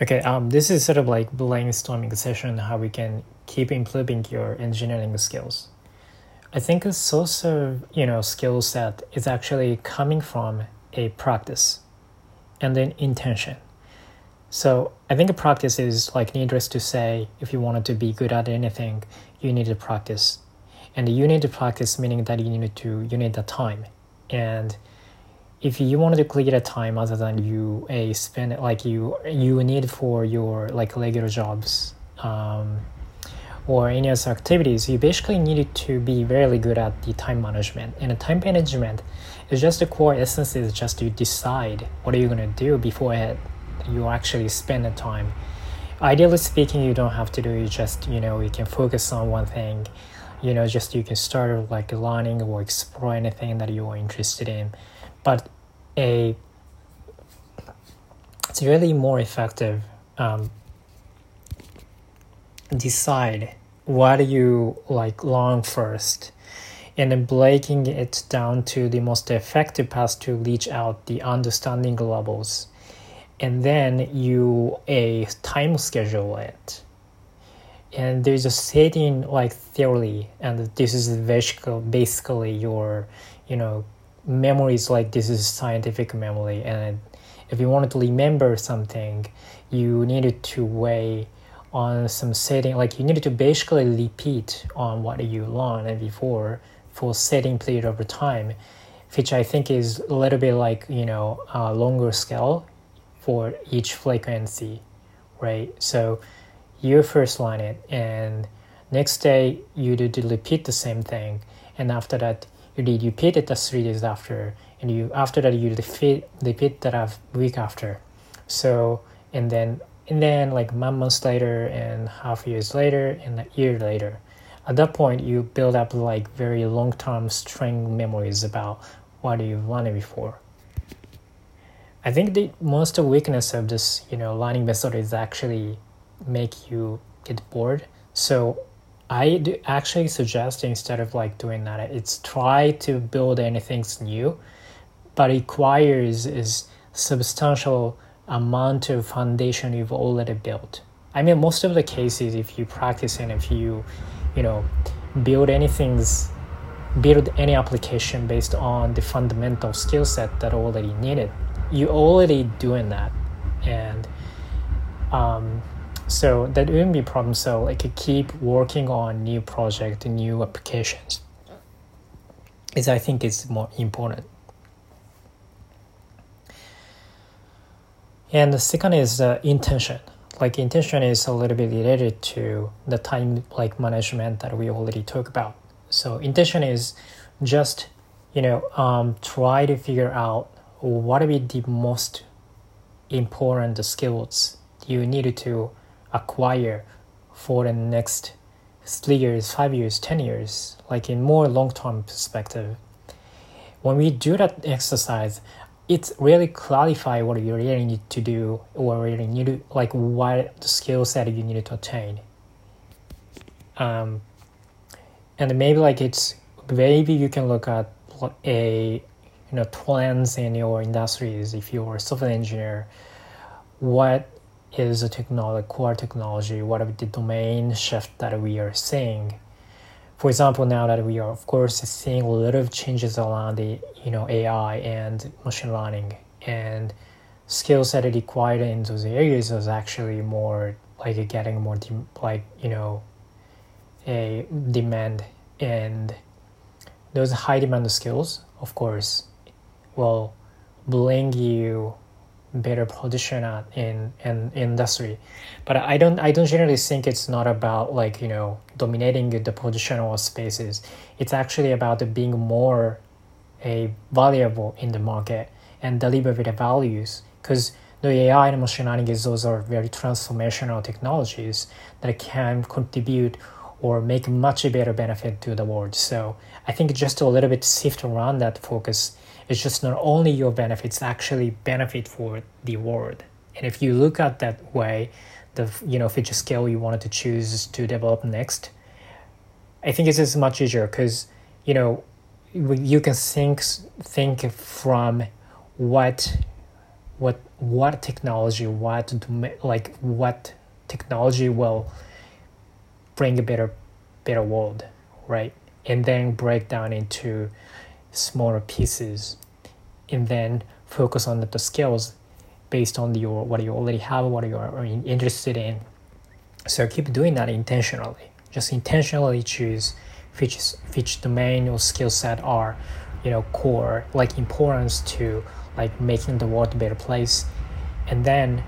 Okay, um, this is sort of like brainstorming session how we can keep improving your engineering skills. I think a source of you know skill set is actually coming from a practice and then intention. So I think a practice is like needless to say, if you wanted to be good at anything, you need to practice. And you need to practice meaning that you need to you need the time. And if you wanted to create a time other than you a spend like you you need for your like regular jobs um, or any other activities you basically needed to be very good at the time management. And the time management is just the core essence is just to decide what are you going to do before it, you actually spend the time. Ideally speaking you don't have to do you just you know you can focus on one thing. You know just you can start like learning or explore anything that you are interested in. But a it's really more effective um, decide what you like long first and then breaking it down to the most effective path to reach out the understanding levels. And then you a time schedule it. And there's a setting like theory and this is basically basically your you know memories like this is scientific memory and if you wanted to remember something you needed to weigh on some setting like you needed to basically repeat on what you learned before for setting period over time which i think is a little bit like you know a longer scale for each frequency right? So you first learn it and next day you do to repeat the same thing and after that you did you paid it the three days after and you after that you repeat paid that a week after. So and then and then like one month later and half years later and a year later. At that point you build up like very long-term string memories about what you've learned before. I think the most weakness of this you know learning method is actually make you get bored. So I do actually suggest instead of like doing that, it's try to build anything new, but requires is substantial amount of foundation you've already built. I mean, most of the cases, if you practice and if you, you know, build anything, build any application based on the fundamental skill set that already needed, you already doing that, and um, so that wouldn't be problem. So like keep working on new project, new applications. Is I think it's more important. And the second is uh, intention. Like intention is a little bit related to the time like management that we already talked about. So intention is just you know um, try to figure out what are the most important skills you need to acquire for the next three years, five years, ten years, like in more long term perspective. When we do that exercise, it really clarify what you really need to do or really need to like what the skill set you need to attain. Um, and maybe like it's maybe you can look at a you know trends in your industries if you're a software engineer what is a technology, core technology, what are the domain shift that we are seeing. For example, now that we are, of course, seeing a lot of changes around the, you know, AI and machine learning, and skills that are required in those areas is actually more like getting more, de- like you know, a demand, and those high demand skills, of course, will bring you better position at in in industry. But i don't i don't generally think it's not about like you know dominating the positional spaces. It's actually about being more a valuable in the market and deliver the values. Because the ai and machine learning is those are very transformational technologies that can contribute or make much better benefit to the world. So i think just a little bit shift around that focus it's just not only your benefits actually benefit for the world. And if you look at that way the you know feature scale you wanted to choose to develop next i think it's just much easier because you know you can think think from what what what technology what like what technology will bring a better better world right? And then break down into smaller pieces and then focus on the, skills based on your what you already have what you are interested in. So keep doing that intentionally. Just intentionally choose which which domain or skill set are you know core like importance to like making the world a better place. And then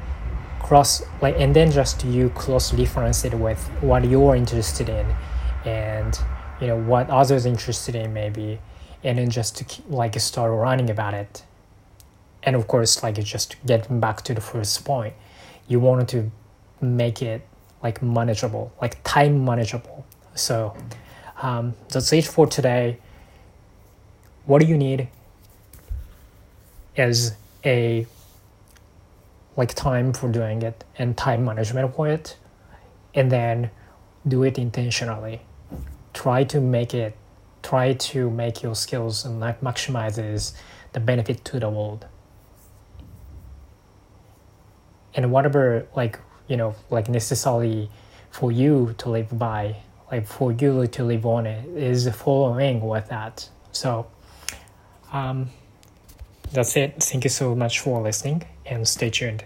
cross like and then just you close reference it with what you're interested in and you know what others interested in maybe and then just to like start running about it. And of course like just getting back to the first point. You wanted to make it like manageable like time manageable. So um, that's it for today. What do you need is a like time for doing it and time management for it and then do it intentionally. Try to make it try to make your skills and like maximizes the benefit to the world. And whatever like you know like necessarily for you to live by like for you to live on it is following with that. So um, that's it. Thank you so much for listening and stay tuned